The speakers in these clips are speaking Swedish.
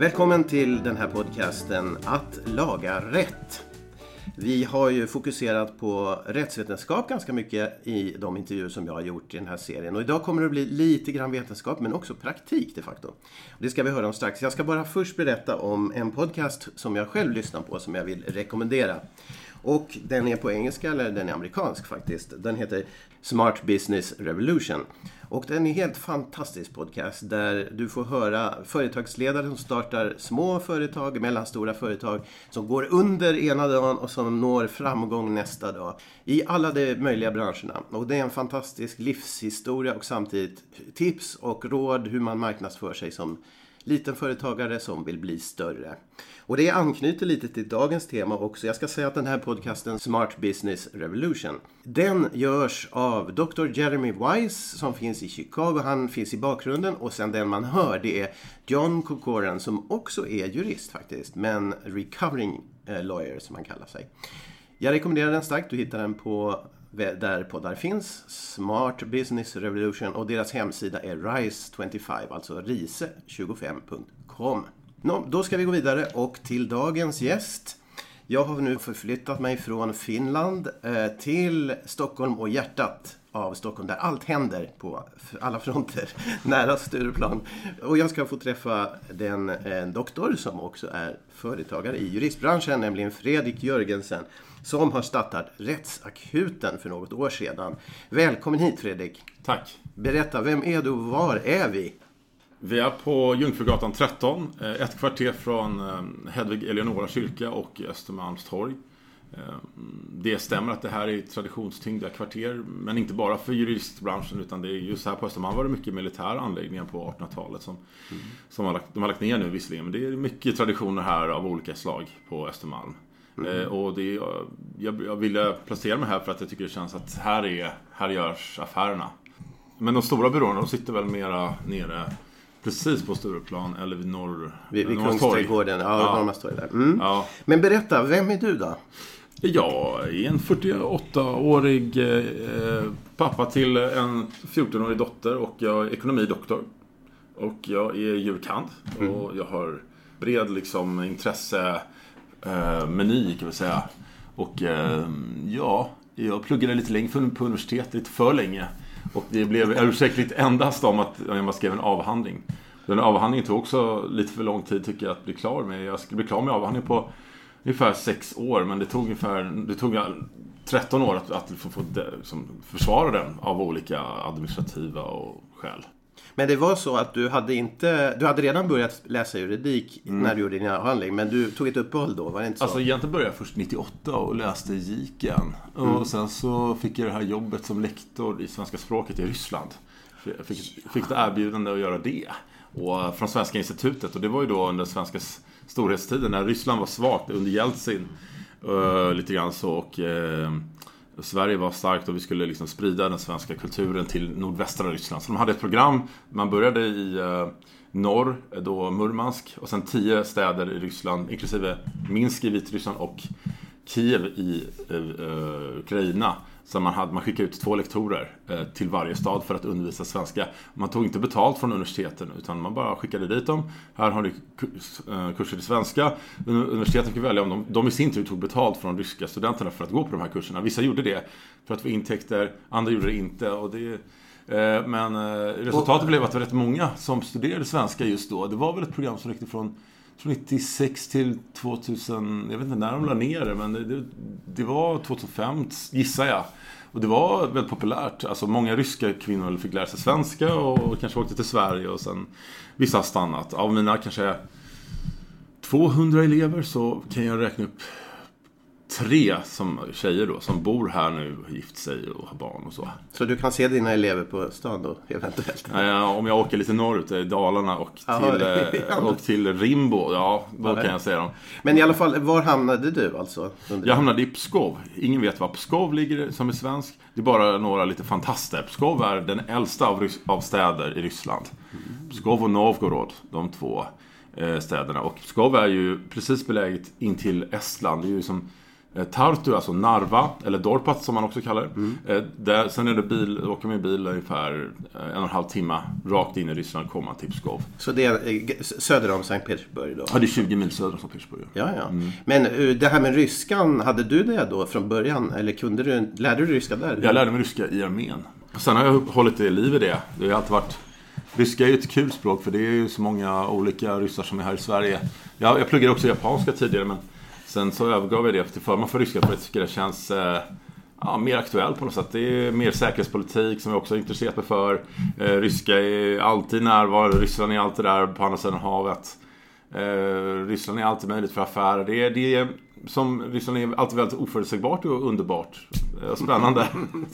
Välkommen till den här podcasten Att laga rätt. Vi har ju fokuserat på rättsvetenskap ganska mycket i de intervjuer som jag har gjort i den här serien. Och idag kommer det att bli lite grann vetenskap men också praktik de facto. Det ska vi höra om strax. Jag ska bara först berätta om en podcast som jag själv lyssnar på som jag vill rekommendera. Och den är på engelska, eller den är amerikansk faktiskt. Den heter Smart Business Revolution. Och det är en helt fantastisk podcast där du får höra företagsledare som startar små företag, mellanstora företag som går under ena dagen och som når framgång nästa dag. I alla de möjliga branscherna. Och det är en fantastisk livshistoria och samtidigt tips och råd hur man marknadsför sig som liten företagare som vill bli större. Och det anknyter lite till dagens tema också. Jag ska säga att den här podcasten Smart Business Revolution den görs av Dr. Jeremy Wise som finns i Chicago. Han finns i bakgrunden och sen den man hör det är John Corcoran som också är jurist faktiskt men recovering eh, lawyer som han kallar sig. Jag rekommenderar den starkt. Du hittar den på där poddar finns. Smart Business Revolution och deras hemsida är RISE25, alltså rise25.com. Då ska vi gå vidare och till dagens gäst. Jag har nu förflyttat mig från Finland eh, till Stockholm och hjärtat av Stockholm där allt händer på alla fronter nära Stureplan. Och jag ska få träffa den eh, doktor som också är företagare i juristbranschen, nämligen Fredrik Jörgensen som har startat Rättsakuten för något år sedan. Välkommen hit Fredrik! Tack! Berätta, vem är du och var är vi? Vi är på Jungfrugatan 13, eh, ett kvarter från eh, Hedvig Eleonora kyrka och Östermalmstorg. Eh, det stämmer att det här är traditionstyngda kvarter, men inte bara för juristbranschen utan det är just här på Östermalm var det mycket militära anläggningar på 1800-talet som, mm. som har lagt, de har lagt ner nu visserligen, men det är mycket traditioner här av olika slag på Östermalm. Mm. och det, jag, jag ville placera mig här för att jag tycker det känns att här, är, här görs affärerna. Men de stora byråerna de sitter väl mera nere Precis på Stureplan eller vid norr... Vid, vid Kungsträdgården, ja, ja. Norrmalmstorg där. Mm. Ja. Men berätta, vem är du då? Jag är en 48-årig eh, pappa till en 14-årig dotter och jag är ekonomidoktor. Och jag är djurkand mm. och jag har bred liksom intresse eh, meny kan vi säga. Och eh, ja, jag pluggade lite länge på universitet, lite för länge. Och det blev ursäktligt endast om att jag skrev en avhandling. Den avhandlingen tog också lite för lång tid tycker jag att bli klar med. Jag skulle bli klar med avhandlingen på ungefär sex år men det tog ungefär det tog 13 år att, att få, få liksom, försvara den av olika administrativa och skäl. Men det var så att du hade inte, du hade redan börjat läsa juridik mm. när du gjorde din avhandling, men du tog ett uppehåll då, var det inte så? Alltså egentligen började jag först 98 och läste JIKen. Mm. Och sen så fick jag det här jobbet som lektor i svenska språket i Ryssland. Jag fick, fick ett erbjudande att göra det. Och från Svenska institutet. Och det var ju då under svenska storhetstiden när Ryssland var svagt under Jeltsin. Uh, lite grann så. Och, uh, Sverige var starkt och vi skulle liksom sprida den svenska kulturen till nordvästra Ryssland. Så de hade ett program. Man började i eh, norr, eh, då Murmansk, och sen tio städer i Ryssland, inklusive Minsk i Vitryssland och Kiev i eh, Ukraina. Så man, hade, man skickade ut två lektorer eh, till varje stad för att undervisa svenska. Man tog inte betalt från universiteten utan man bara skickade dit dem. Här har ni eh, kurser i svenska. Universiteten fick välja om de, de i sin tur tog betalt från ryska studenterna för att gå på de här kurserna. Vissa gjorde det för att få intäkter, andra gjorde det inte. Och det, eh, men eh, resultatet blev att det var rätt många som studerade svenska just då. Det var väl ett program som räckte från 96 till 2000, jag vet inte när de la ner det, men det, det var 2005 gissar jag. Och det var väldigt populärt. Alltså många ryska kvinnor fick lära sig svenska och kanske åkte till Sverige och sen vissa har stannat. Av mina kanske 200 elever så kan jag räkna upp tre som tjejer då som bor här nu, gift sig och har barn och så. Så du kan se dina elever på stan då eventuellt? Ja, om jag åker lite norrut, i Dalarna och till, Aha, och till Rimbo, ja då ja, kan jag se dem. Men i alla fall, var hamnade du alltså? Jag hamnade i Pskov. Ingen vet var Pskov ligger som är svensk. Det är bara några lite fantaster. Pskov är den äldsta av, av städer i Ryssland. Pskov och Novgorod, de två eh, städerna. Och Pskov är ju precis beläget in till Estland. Det är ju som eh, Tartu, alltså Narva, eller Dorpat som man också kallar det. Där, sen är det bil, åker man bil ungefär eh, en och en halv timme rakt in i Ryssland komma till Pskov. Så det är eh, söder om Sankt Petersburg då? Ja, det är 20 mil söder om Sankt Petersburg. Ja, ja. Men eh, det här med ryskan, hade du det då från början? Eller kunde du, lärde du dig ryska där? Jag lärde mig ryska i armén. Sen har jag hållit det i liv i det. Det har alltid varit... Ryska är ju ett kul språk för det är ju så många olika ryssar som är här i Sverige. Jag, jag pluggade också japanska tidigare men sen så övergav jag det till förmån för ryska för jag tycker det känns eh, ja, mer aktuellt på något sätt. Det är mer säkerhetspolitik som jag också intresserat mig för. Eh, ryska är alltid närvarande, Ryssland är alltid där på andra sidan havet. Eh, Ryssland är alltid möjligt för affärer. Det är, det är som Ryssland är alltid väldigt oförutsägbart och underbart. Eh, Spännande. Men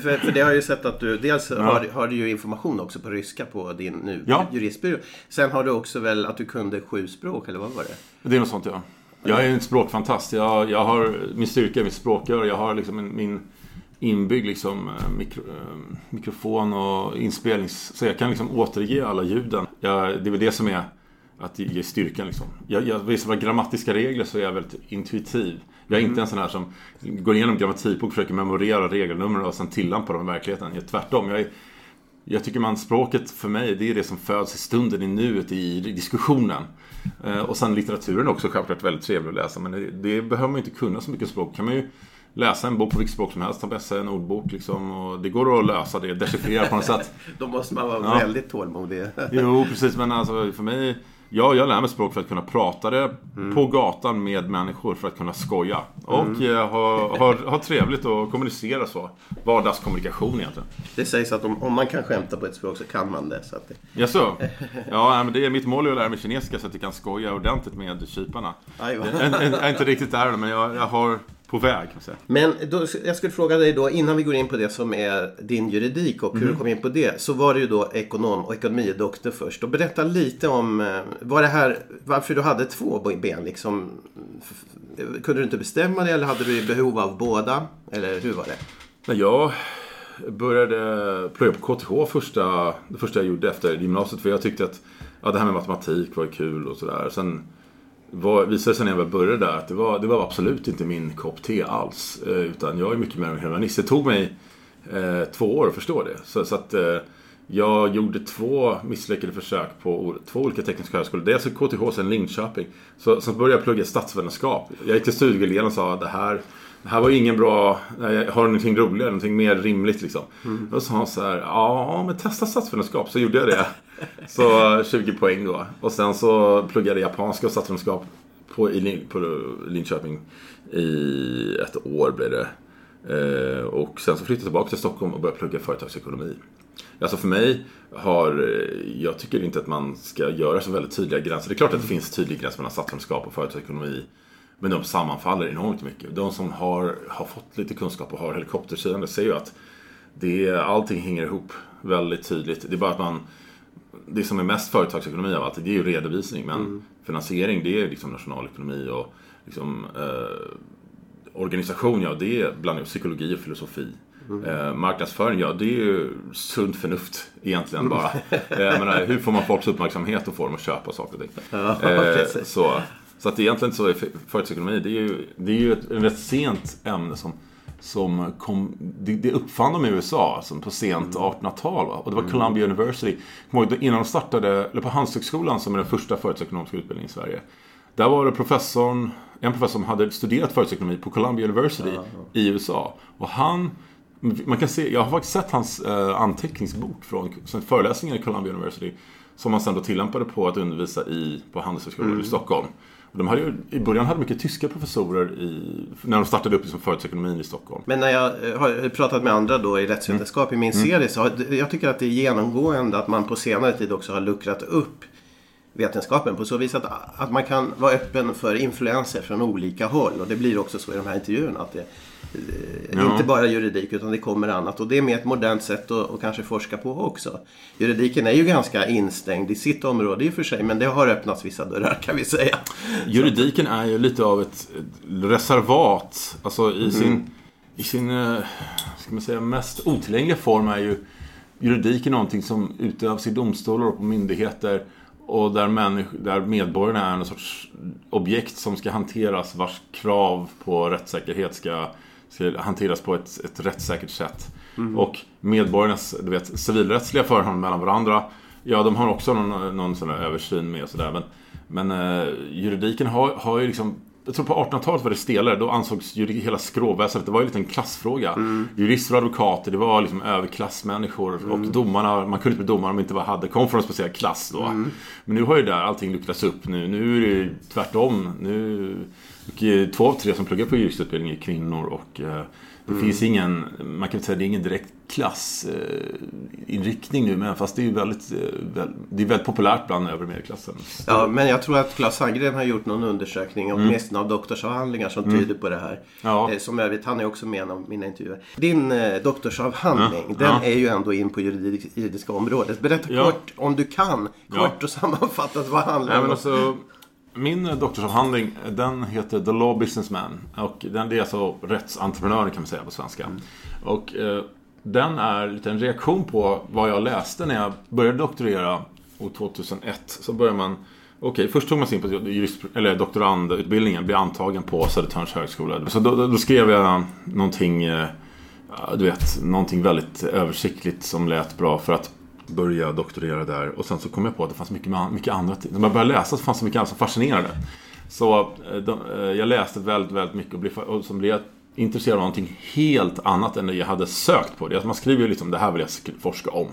för, för det har jag ju sett att du, dels har, har du ju information också på ryska på din nu Ja. juristbyrå. Sen har du också väl att du kunde sju språk, eller vad var det? Det är något sånt ja. Jag är en språkfantast. Jag, jag har min styrka mitt språkrör. Jag har liksom en, min inbyggd liksom, eh, mikro, eh, mikrofon och inspelnings... Så jag kan liksom återge alla ljuden. Jag, det är väl det som är att ge styrkan liksom. Jag, jag, vid sådana grammatiska regler så är jag väldigt intuitiv. Jag är inte en sån här som går igenom grammatikbok och försöker memorera regelnummer och sen tillämpa dem i verkligheten. Jag, tvärtom. Jag är, jag tycker man, språket för mig, det är det som föds i stunden, i nuet, i diskussionen. Eh, och sen litteraturen också självklart väldigt trevlig att läsa. Men det, det behöver man inte kunna så mycket språk. kan man ju läsa en bok på vilket språk som helst, ta med sig en ordbok liksom. Och det går att lösa det, dechiffrera på något sätt. Då måste man vara Ja. väldigt tålmodig. Jo, precis. Men alltså för mig... Ja, jag lär mig språk för att kunna prata det på gatan med människor för att kunna skoja. Och eh, ha, ha, ha trevligt och kommunicera så. Vardagskommunikation egentligen. Det sägs att om, om man kan skämta på ett språk så kan man det. Så att det Jaså? Ja, nej, men det är mitt mål är att lära mig kinesiska så att jag kan skoja ordentligt med kyparna. Jag, jag är inte riktigt där men jag, jag har på väg. Men då, jag skulle fråga dig då, innan vi går in på det som är din juridik och hur Mhm. du kom in på det. Så var du ju då ekonom och ekonomidoktor först. Och berätta lite om eh, vad det här, varför du hade två ben. Liksom, kunde du inte bestämma det eller hade du behov av båda? Eller hur var det? När jag började plugga på KTH första, det första jag gjorde efter gymnasiet. För jag tyckte att ja, det här med matematik var kul och sådär. Sen var, visade sig när jag väl började där att det var, det var absolut inte min kopp te alls. Eh, Utan jag är mycket mer en humanist. Det tog mig eh, två år att förstå det. Så, så att eh, jag gjorde två misslyckade försök på två olika tekniska högskolor. Dels KTH, sen Linköping. Så, så började jag plugga statsvetenskap. Jag gick till studieledaren och sa att det här, det här var ingen bra... Jag har någonting roligare, någonting mer rimligt liksom. Då sa han så här, ja men testa statsvetenskap. Så gjorde jag det. Så 20 poäng då. Och sen så pluggade jag japanska och statsvetenskap på, i, Lin- på Linköping i ett år blev det. Eh, och sen så flyttade jag tillbaka till Stockholm och började plugga företagsekonomi. Alltså för mig har, eh, jag tycker inte att man ska göra så väldigt tydliga gränser. Det är klart att det finns tydlig gräns mellan statsvetenskap och företagsekonomi. Men de sammanfaller enormt mycket. De som har, har fått lite kunskap och har helikoptersidan, det ser ju att det, allting hänger ihop väldigt tydligt. Det är bara att man, det som är mest företagsekonomi av allt, det är ju redovisning. Men finansiering, det är liksom nationalekonomi och liksom, eh, organisation, ja det är bland annat psykologi och filosofi. Eh, marknadsföring, ja det är ju sunt förnuft egentligen bara. Eh, jag menar, hur får man folks uppmärksamhet och får dem att köpa saker och ting. Eh, så, så att egentligen så är företagsekonomi, det är ju, det är ju ett, ett rätt sent ämne som, som kom, det, det uppfann de i USA som på sent 1800-tal. Va? Och det var Columbia University. Ihåg, innan de startade, eller på Handelshögskolan som är den första företagsekonomiska utbildningen i Sverige. Där var det professorn, en professor som hade studerat företagsekonomi på Columbia University i USA. Och han, man kan se, jag har faktiskt sett hans eh, anteckningsbok från föreläsningar i Columbia University. Som han sen då tillämpade på att undervisa i, på Handelshögskolan i Stockholm. De hade ju, I början hade mycket tyska professorer i, när de startade upp liksom företagsekonomin i Stockholm. Men när jag eh, har pratat med andra då i rättsvetenskap i min serie så har, jag tycker att det är genomgående att man på senare tid också har luckrat upp vetenskapen på så vis att, att man kan vara öppen för influenser från olika håll. Och det blir också så i de här intervjuerna. Att det, eh, Ja. Inte bara juridik utan det kommer annat. Och det är mer ett modernt sätt att, att kanske forska på också. Juridiken är ju ganska instängd i sitt område i och för sig. Men det har öppnats vissa dörrar kan vi säga. Juridiken är ju lite av ett reservat. Alltså i sin, i sin eh, ska man säga, mest otillgängliga form är ju juridiken någonting som utövas i domstolar och på myndigheter. och där, människ- där medborgarna är en sorts objekt som ska hanteras vars krav på rättssäkerhet ska, ska hanteras på ett, ett rättssäkert sätt. Och medborgarnas du vet, civilrättsliga förhållanden mellan varandra Ja, de har också någon, någon sån översyn med och sådär. Men, men eh, juridiken har, har ju liksom jag tror på 1800-talet var det stelare. Då ansågs ju hela skråväsendet, det var ju lite en klassfråga. Jurister och advokater, det var liksom överklassmänniskor. Och domarna, man kunde inte bli domare om man inte var, hade, kom från en speciell klass då. Men nu har ju där allting luckrats upp nu. Nu är det ju tvärtom. Nu, eh, två av tre som pluggar på juristutbildning är kvinnor och det finns ingen, man kan säga det är ingen direkt klassinriktning nu men fast det är ju väldigt, eh, det är väldigt populärt bland övre medelklassen. Ja, men jag tror att Claes Sandgren har gjort någon undersökning, åtminstone av doktorsavhandlingar som tyder på det här. Ja. Eh, Som jag vet, han är också med i mina intervjuer. Din eh, doktorsavhandling, Ja, den ja. är ju ändå in på juridiska området. Berätta kort, om du kan, kort och sammanfattat, vad handlar det om? alltså, min eh, doktorsavhandling den heter The Law Businessman. Och den, är alltså rättsentreprenören kan man säga på svenska. Och eh, den är lite en reaktion på vad jag läste när jag började doktorera år 2001. Så började man Okej, först tog man sig in på jurist, eller doktorandutbildningen, blev antagen på Södertörns högskola. Så då, då skrev jag någonting, eh, du vet, någonting väldigt översiktligt som lät bra för att börja doktorera där. Och sen så kom jag på att det fanns mycket, mycket andra. När man började läsa så fanns det mycket annat som fascinerade. Så eh, de, eh, jag läste väldigt, väldigt mycket och, blev, och så blev jag intresserad av någonting helt annat än det jag hade sökt på. Det. Man skriver ju liksom det här vill jag forska om.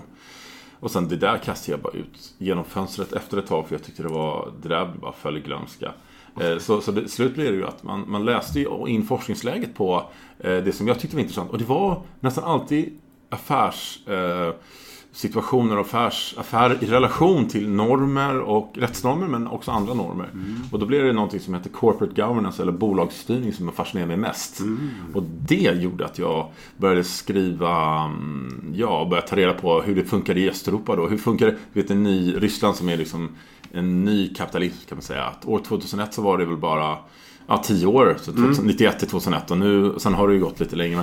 Och sen det där kastade jag bara ut genom fönstret efter ett tag för jag tyckte det var, det där bara föll i glömska. Eh, så, så det, slut blev det ju att man, man läste ju in forskningsläget på det som jag tyckte var intressant. Och det var nästan alltid affärs... Eh, situationer och affärs, affärer i relation till normer och rättsnormer men också andra normer. Och då blev det någonting som heter corporate governance eller bolagsstyrning som fascinerade mig mest. Och det gjorde att jag började skriva, mm, ja, började ta reda på hur det funkar i Östeuropa då. Hur funkar det, du vet en ny, Ryssland som är liksom en ny kapitalism kan man säga. Att år 2001 så var det väl bara Ja, tio år. Så 1991 till 2001 och nu, sen har det ju gått lite längre.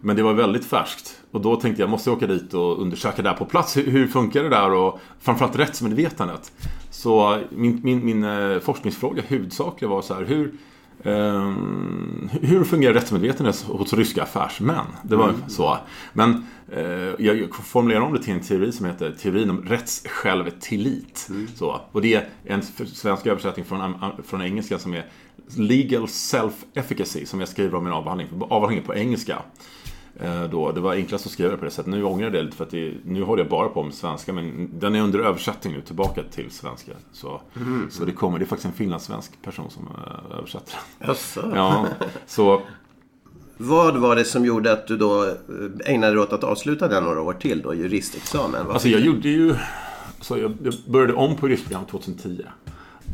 Men, det var väldigt färskt. Och då tänkte jag, måste jag åka dit och undersöka där på plats. Hur, hur funkar det där? Och framförallt rättsmedvetandet. Så min, min, min eh, forskningsfråga huvudsakligen var så här, hur, ehm, hur fungerar rättsmedvetandet hos ryska affärsmän? Det var så. Men eh, jag formulerade om det till en teori som heter teorin om rättssjälvtillit. Så. Och det är en svensk översättning från, från engelska som är Legal Self-Efficacy som jag skriver om i en avhandling. Avhandlingen på engelska. Eh, Då, det var enklast att skriva det på det sättet. Nu ångrar jag det lite för att det, nu håller jag bara på med svenska men den är under översättning nu tillbaka till svenska. Så, så det kommer, det är faktiskt en finlandssvensk person som eh, översätter den. Jaså? Ja, så Vad var det som gjorde att du då eh, ägnade dig åt att avsluta den några år till då, juristexamen? Vad Alltså jag gjorde ju... Så jag, jag började om på juristprogrammet 2010.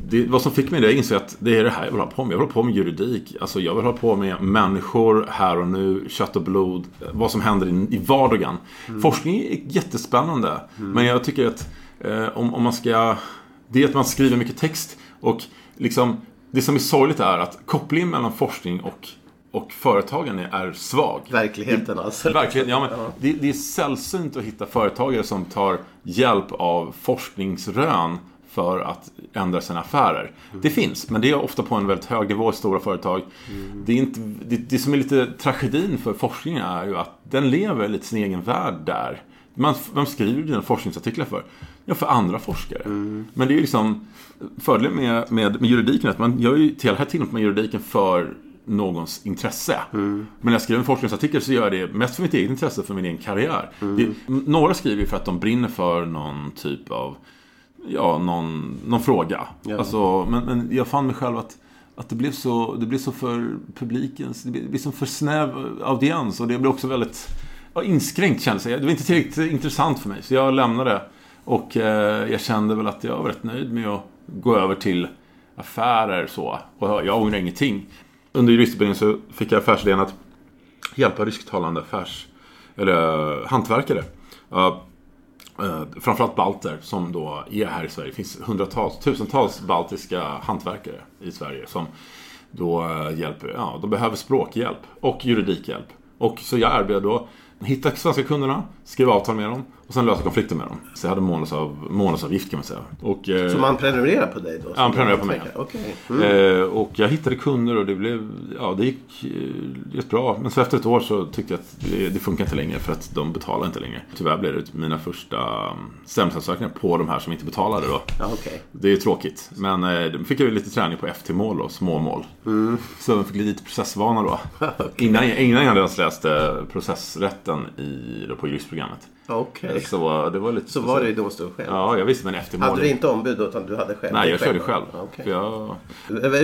Det, vad som fick mig det, jag insåg att det är det här jag vill ha på med. Jag vill ha på med juridik. Alltså jag vill ha på med människor här och nu, kött och blod. Vad som händer i, i vardagen. Forskning är jättespännande. Men jag tycker att eh, om, om man ska... Det är att man skriver mycket text. Och liksom, det som är sorgligt är att kopplingen mellan forskning och, och företagande är svag. Verkligheten alltså. Verkligen, ja, men det, det är sällsynt att hitta företagare som tar hjälp av forskningsrön för att ändra sina affärer. Det finns, men det är ofta på en väldigt hög nivå i stora företag. Det, är inte, det, det som är lite tragedin för forskningen är ju att den lever lite sin egen värld där. Man, vem skriver dina forskningsartiklar för? Ja, för andra forskare. Men det är ju liksom fördelen med, med, med juridiken att man gör ju till här tillämpar man juridiken för någons intresse. Men när jag skriver en forskningsartikel så gör jag det mest för mitt eget intresse, för min egen karriär. Det, några skriver ju för att de brinner för någon typ av, ja, någon, någon fråga. Ja. Alltså, men, men jag fann mig själv att att det blev så, det blev så för publikens, det blev som för snäv audiens och det blev också väldigt ja, inskränkt kändes det. Det var inte tillräckligt intressant för mig så jag lämnade. Och eh, jag kände väl att jag var rätt nöjd med att gå över till affärer så. Och jag ångrar ingenting. Under juristutbildningen så fick jag affärsidén att hjälpa rysktalande affärs... Eller eh, hantverkare. Ja, eh, framförallt balter som då är här i Sverige. Det finns hundratals, tusentals baltiska hantverkare i Sverige som då eh, hjälper, ja, de behöver språkhjälp och juridikhjälp. Och så jag erbjöd då hitta svenska kunderna, skriva avtal med dem och sen lösa konflikten med dem. Så jag hade månadsav, månadsavgift kan man säga. Och, eh, Så man prenumererar på dig då? Ja, man prenumererar på mig. Okej. Mm. Eh, och jag hittade kunder och det blev, ja det gick eh, bra. Men så efter ett år så tyckte jag att det, det funkar inte längre för att de betalar inte längre. Tyvärr blev det mina första um, stämningsansökningar på de här som inte betalade då. Ja, okej. Det är tråkigt. Men eh, fick jag lite träning på FT-mål och småmål. Mm. Så jag fick lite processvana då. innan, innan jag ens läste processrätten i, då på juristprogrammet. Okej. Så det var lite Så var det i domstol själv? Ja, jag visste men FT-mål. Hade du inte ombud utan du hade själv? Nej, jag dig körde själv. För jag,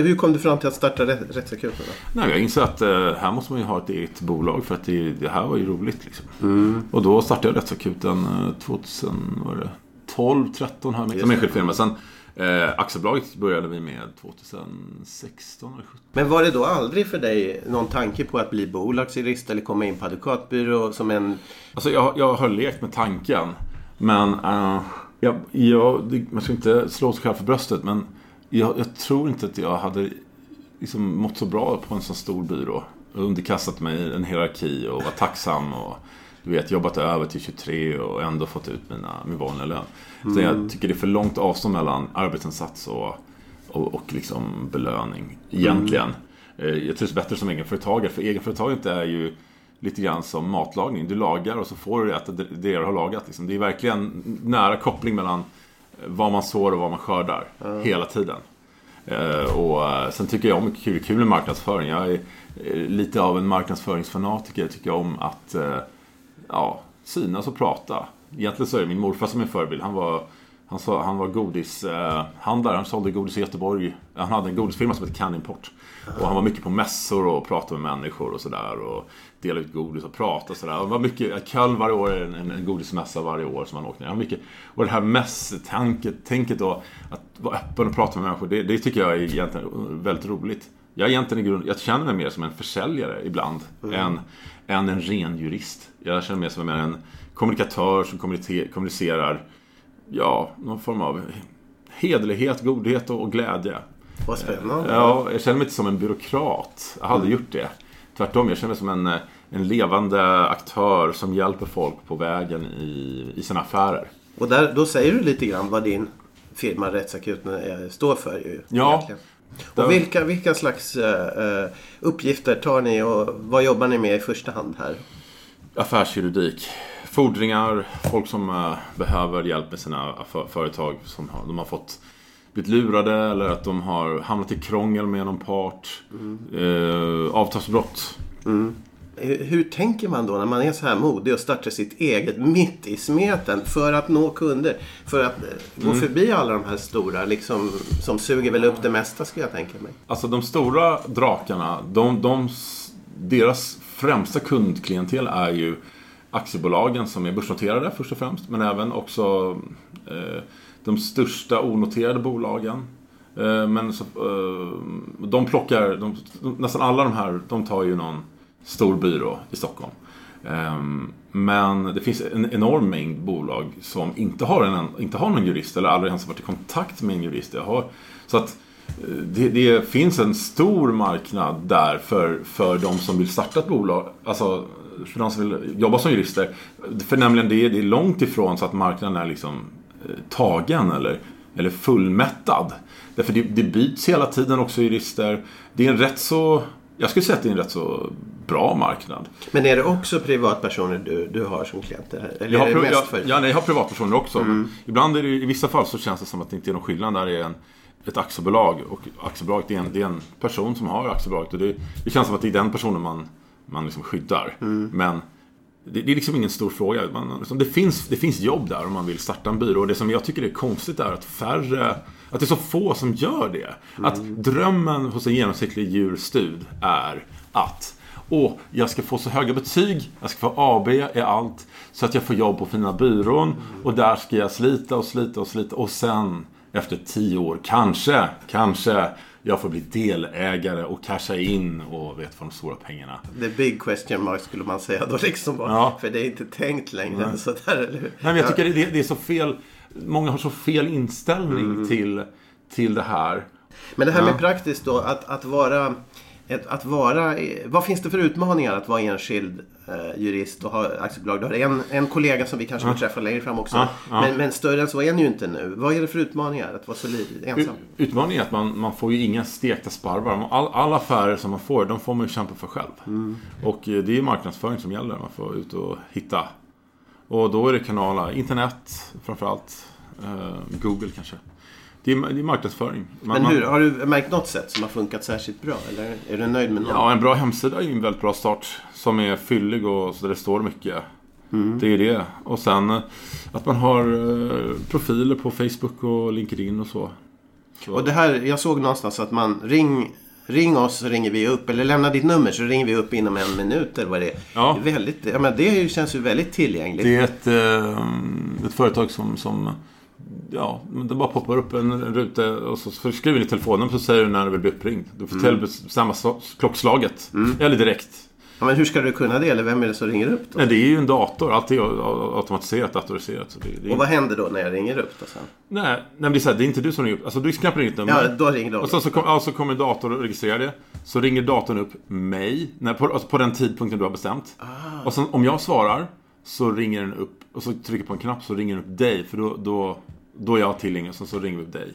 Hur kom du fram till att starta Rätt- Rättsakuten? Nej, jag insåg att eh, här måste man ju ha ett eget bolag för att det, det här var ju roligt. Liksom. Mm. Och då startade jag Rättsakuten eh, 2000, vad var det, 12, 13 här med som enskild firma. Sen eh, aktiebolaget började vi med 2016 eller 17. Men var det då aldrig för dig någon tanke på att bli bolagsjurist eller komma in på advokatbyrå som en... Alltså jag, jag har lekt med tanken. Men eh, jag, jag, man ska inte slå sig själv för bröstet. Men jag, jag tror inte att jag hade liksom mått så bra på en så stor byrå. Underkastat mig en hierarki och var tacksam. Och du vet, jobbat över till 23 och ändå fått ut mina, min vanliga lön. Så jag tycker det är för långt avstånd mellan arbetsinsats och, och, och liksom belöning. Egentligen. Eh, Jag trivs bättre som egenföretagare. För egenföretaget är ju lite grann som matlagning. Du lagar och så får du äta det du har lagat. Liksom. Det är verkligen nära koppling mellan vad man sår och vad man skördar. Hela tiden. Eh, Och eh, sen tycker jag om kul, kul med marknadsföring. Jag är lite av en marknadsföringsfanatiker. Jag tycker om att ja, synas och prata. Egentligen så är det min morfar som är förebild. Han var, han sa, han var godishandlare. Han sålde godis i Göteborg. Han hade en godisfirma som hette Can Import. Och han var mycket på mässor och pratade med människor och sådär. Och delade ut godis och pratade och sådär. Han var mycket, Köln varje år, en, en, en godismässa varje år som han åkte ner. Han var mycket, och det här mässtänket, tänket då, att vara öppen och prata med människor. Det, det tycker jag är egentligen väldigt roligt. Jag, egentligen i grund, jag känner mig mer som en försäljare ibland än, än en ren jurist. Jag känner mig som en kommunikatör som kommunicerar ja, någon form av hederlighet, godhet och, glädje. Vad spännande. Ja, jag känner mig inte som en byråkrat. Jag har aldrig gjort det. Tvärtom, jag känner mig som en, eh, en levande aktör som hjälper folk på vägen i, i sina affärer. Och där, då säger du lite grann vad din firma Rättsakuten eh, står för. Ju, Ja. egentligen. Och vilka, vilka slags eh, eh, uppgifter tar ni och vad jobbar ni med i första hand här? Affärsjuridik. Fordringar, folk som eh, behöver hjälp med sina företag som har, de har fått blivit lurade eller att de har hamnat i krångel med någon part. Eh, avtalsbrott. Hur, hur tänker man då när man är så här modig och startar sitt eget mitt i smeten för att nå kunder? För att eh, gå förbi alla de här stora liksom, som suger väl upp det mesta skulle jag tänka mig. Alltså de stora drakarna, de, de, deras främsta kundklientel är ju aktiebolagen som är börsnoterade först och främst. Men även också eh, de största onoterade bolagen. Eh, men så, eh, de plockar, de, nästan alla de här, de tar ju någon stor byrå i Stockholm. Ehm, men det finns en enorm mängd bolag som inte har, en, inte har någon jurist eller aldrig ens varit i kontakt med en jurist. Jag har, så att eh, det, det finns en stor marknad där för, för de som vill starta ett bolag. Alltså för de som vill jobba som jurister. För nämligen det, det är långt ifrån så att marknaden är liksom eh, tagen eller, eller fullmättad. Därför det, det byts hela tiden också jurister. Det är en rätt så, jag skulle säga att det är en rätt så bra marknad. Men är det också privatpersoner du, du har som klienter? Eller Jag har, är det mest jag, för... ja, nej, jag har privatpersoner också. Men ibland är det, i vissa fall så känns det som att det inte är någon skillnad när det är en, ett aktiebolag. Och aktiebolaget är en, det är en person som har aktiebolaget. Och det, det känns som att det är den personen man, man liksom skyddar. Men det, det är liksom ingen stor fråga. Man, liksom, det, finns, det finns jobb där om man vill starta en byrå. Och det som jag tycker är konstigt är att färre att det är så få som gör det. Att drömmen hos en genomsnittlig djurstud är att Åh, jag ska få så höga betyg, jag ska få AB i allt så att jag får jobb på fina byrån och där ska jag slita och slita och slita och sen efter tio år, kanske, kanske jag får bli delägare och casha in och vet få de stora pengarna. The big question mark skulle man säga då liksom. Bara. Ja. För det är inte tänkt längre. Så där, eller hur? Nej, men jag tycker det, det är så fel. Många har så fel inställning till, till det här. Men det här Ja. med praktiskt då, att, att vara ett, att vara, vad finns det för utmaningar att vara enskild eh, jurist och ha aktiebolag? Du har en, en kollega som vi kanske får träffa längre fram också. Ja, ja. Men, men större än så är ni ju inte nu. Vad är det för utmaningar att vara så ensam? Utmaningen är att man, man får ju inga stekta sparvar. All, alla affärer som man får, de får man ju kämpa för själv. Mm. Och eh, det är ju marknadsföring som gäller. Man får ut och hitta. Och då är det kanaler, internet framförallt. Eh, Google kanske. Det är, det är marknadsföring. Man, Men hur, har du märkt något sätt som har funkat särskilt bra? Eller är du nöjd med något? Ja, en bra hemsida är ju en väldigt bra start. Som är fyllig och så där det står mycket. Mm. Det är det. Och sen eh, att man har eh, profiler på Facebook och LinkedIn och så. så. Och det här, jag såg någonstans att man ring, ring oss så ringer vi upp. Eller lämna ditt nummer så ringer vi upp inom en minut eller vad det är. Ja. Det, är väldigt, ja, men det känns ju väldigt tillgängligt. Det är ett, eh, ett företag som, som Ja, men det bara poppar upp en ruta och så skriver du telefonnummer så säger du när du vill bli uppringd. Du får Mm. mm. samma klockslaget. Eller direkt. Ja, men hur ska du kunna det? Eller vem är det som ringer upp då? Nej, det är ju en dator. Allt är automatiserat, datoriserat. Så det, det är... Och vad händer då när jag ringer upp då sen? nej, nej, men det är, så här, det är inte du som ringer upp. Alltså du knappar in ditt nummer. Ja, då ringer de. Och sen så, kom, ja, så kommer datorn och registrerar det. Så ringer datorn upp mig. När, på, alltså på den tidpunkten du har bestämt. Ah. Och sen om jag svarar så ringer den upp. Och så trycker på en knapp så ringer den upp dig. För då, då, då är jag tillgänglig. Och sen så ringer vi upp dig.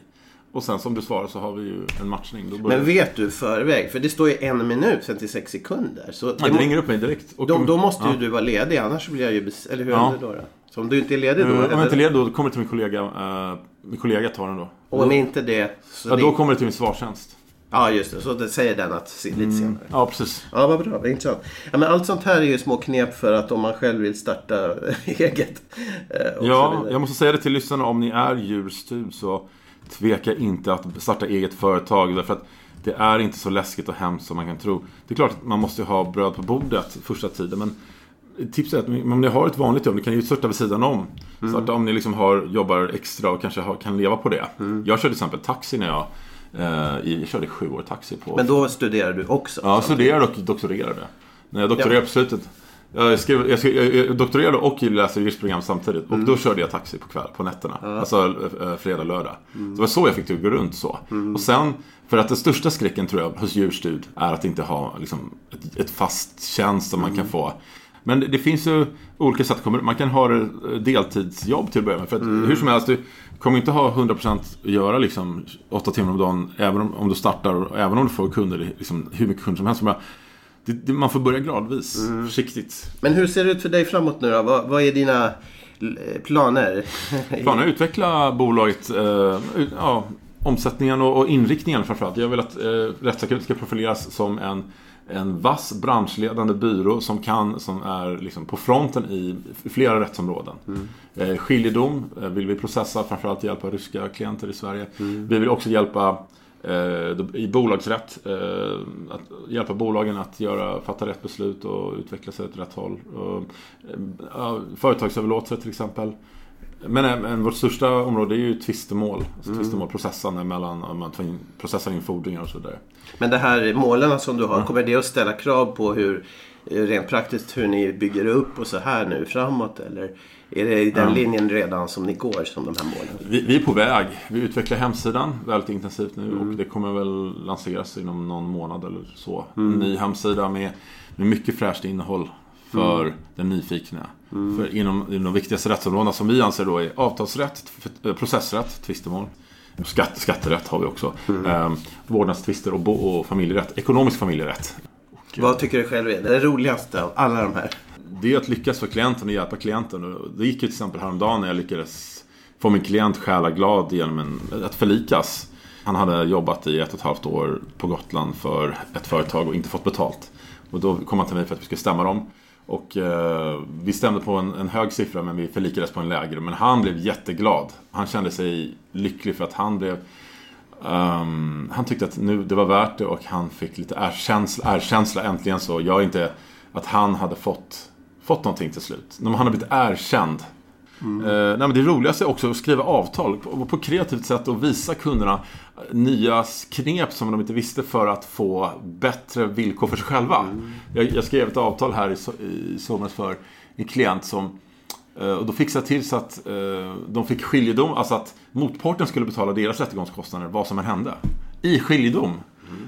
Och sen som du svarar så har vi ju en matchning. Men vet du förväg? För det står ju en minut sen till sex sekunder. Så det ringer upp mig direkt. Och då, då måste ju ja. du vara ledig. Annars blir jag ju... Eller hur Ja. är det då? då? Så om du inte är ledig då? Eh, Om jag inte är ledig då kommer det till min kollega. eh, min kollega tar den då. Och om inte det... Så Ja, det... då kommer det till min svarstjänst. ja, just det. Så det säger den att lite senare. Ja, precis. Ja, vad bra. Vad intressant. Ja, men allt sånt här är ju små knep för att om man själv vill starta eget. eh, Ja, jag måste säga det till lyssnarna. Om ni är djurstud så tveka inte att starta eget företag. Därför att det är inte så läskigt och hemskt som man kan tro. Det är klart att man måste ha bröd på bordet första tiden. Men tipset är att om ni har ett vanligt jobb, ni kan ju starta vid sidan om. Starta om ni liksom har, jobbar extra och kanske har, kan leva på det. Jag körde till exempel taxi när jag, eh, jag körde sju år taxi på Men då studerar du också? Ja, studerade och doktorerade. När jag doktorerade Ja. på slutet. Jag, skrev, jag, skrev, jag doktorerade och läste juristprogram samtidigt. Och Mm. då körde jag taxi på kväll, på nätterna. Alltså eh, fredag, lördag. Mm. Så det var så jag fick det att gå runt så. Och sen, för att den största skräcken tror jag hos djurstud är att inte ha liksom, ett, ett fast tjänst som man Mm. kan få. Men det, det finns ju olika sätt. Man kan ha eh, deltidsjobb till att börja med. För att Mm. hur som helst, du kommer inte ha 100% att göra liksom, åtta timmar om dagen. Även om, om du startar och även om du får kunder, liksom, hur mycket kunder som helst. Det, det, man får börja gradvis, Mm. försiktigt. Men hur ser det ut för dig framåt nu då? Vad, vad är dina eh, planer? Planen är att utveckla bolaget, eh, ja, omsättningen och, och inriktningen framförallt. Jag vill att eh, Rättsakut ska profileras som en, en vass branschledande byrå som kan, som är liksom på fronten i flera rättsområden. Eh, skiljedom eh, vill vi processa, framförallt hjälpa ryska klienter i Sverige. Vi vill också hjälpa i bolagsrätt, eh, att hjälpa bolagen att göra, fatta rätt beslut och utveckla sig åt rätt håll. Eh, ja, företagsöverlåtelser till exempel. Men, eh, men vårt största område är ju tvistemål. Alltså tvistemål, processande mellan, om man in, processar in fordringar och så vidare. Men det här målen som du har, kommer det att ställa krav på hur eh, rent praktiskt hur ni bygger upp och så här nu framåt? Eller är det i den linjen redan som ni går som de här målen? Vi, vi är på väg. Vi utvecklar hemsidan väldigt intensivt nu och det kommer väl lanseras inom någon månad eller så. En ny hemsida med, med mycket fräscht innehåll för den nyfikna. För inom, inom de viktigaste rättsområdena som vi anser då är avtalsrätt, f- processrätt, tvistemål. Skatt, skatterätt har vi också. Mm. vårdnadstvister och, bo, och familjerätt. Ekonomisk familjerätt. Vad tycker du själv är det roligaste av alla de här? Det är att lyckas för klienten och hjälpa klienten. Det gick ju till exempel häromdagen när jag lyckades få min klient själaglad genom en, att förlikas. Han hade jobbat i ett och ett halvt år på Gotland för ett företag och inte fått betalt. Och då kom han till mig för att vi skulle stämma dem. Och eh, vi stämde på en, en hög siffra men vi förlikades på en lägre. Men han blev jätteglad. Han kände sig lycklig för att han blev um, han tyckte att nu det var värt det och han fick lite erkänsla, erkänsla äntligen så. Jag inte att han hade fått, fått någonting till slut. När han hade blivit erkänd. Eh, nej, men det roligaste är också att skriva avtal på, på kreativt sätt och visa kunderna nya knep som de inte visste för att få bättre villkor för sig själva. Jag, jag skrev ett avtal här i, i somras för en klient som Eh, Och då fixade till så att eh, de fick skiljedom, alltså att motparten skulle betala deras rättegångskostnader vad som än hände. I skiljedom.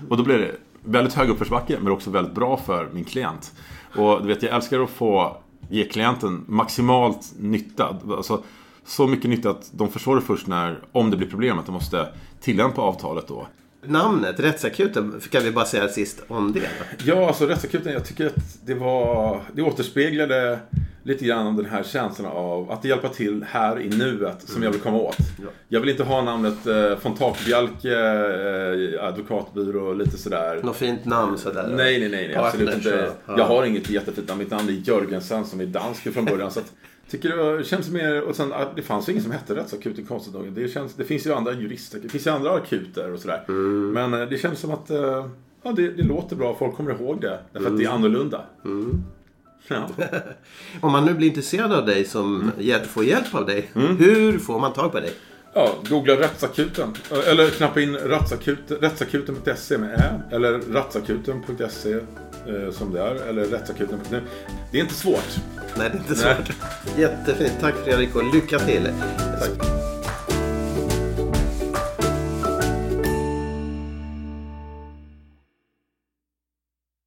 Och då blev det väldigt hög uppförsbacke men också väldigt bra för min klient. Och du vet, jag älskar att få ge klienten maximalt nytta. Alltså, så mycket nytta att de förstår det först när, om det blir problem, att de måste tillämpa avtalet då. Namnet, Rättsakuten, kan vi bara säga sist om det? Ja, alltså Rättsakuten, jag tycker att det var... Det återspeglade lite grann om den här känslan av att hjälpa till här i nuet som jag vill komma åt. Ja. Jag vill inte ha namnet eh, von Takbjalke, eh, advokatbyrå, lite sådär. Något fint namn sådär? Nej, nej, nej, nej absolut inte. ja. Jag har inget jättefint namn. Mitt namn är Jörgensen som är dansk från början. så att, tycker det känns mer, och sen, att det fanns ju ingen som hette rättsakuten konstigt nog. Det, känns, det finns ju andra jurister, det finns ju andra akuter och sådär. Mm. Men eh, det känns som att eh, ja, det, det låter bra, folk kommer ihåg det. Därför att det är Mm. Ja. Om man nu blir intresserad av dig som Mm. får hjälp av dig, hur får man tag på dig? ja, googla rättsakuten. Eller knappa in rättsakuten, rättsakuten.se med ä. Eller rättsakuten.se eh, som det är. Eller rättsakuten.nu. Det är inte svårt. Nej, det är inte Nej. svårt. Jättefint. Tack Fredrik och lycka till. Tack.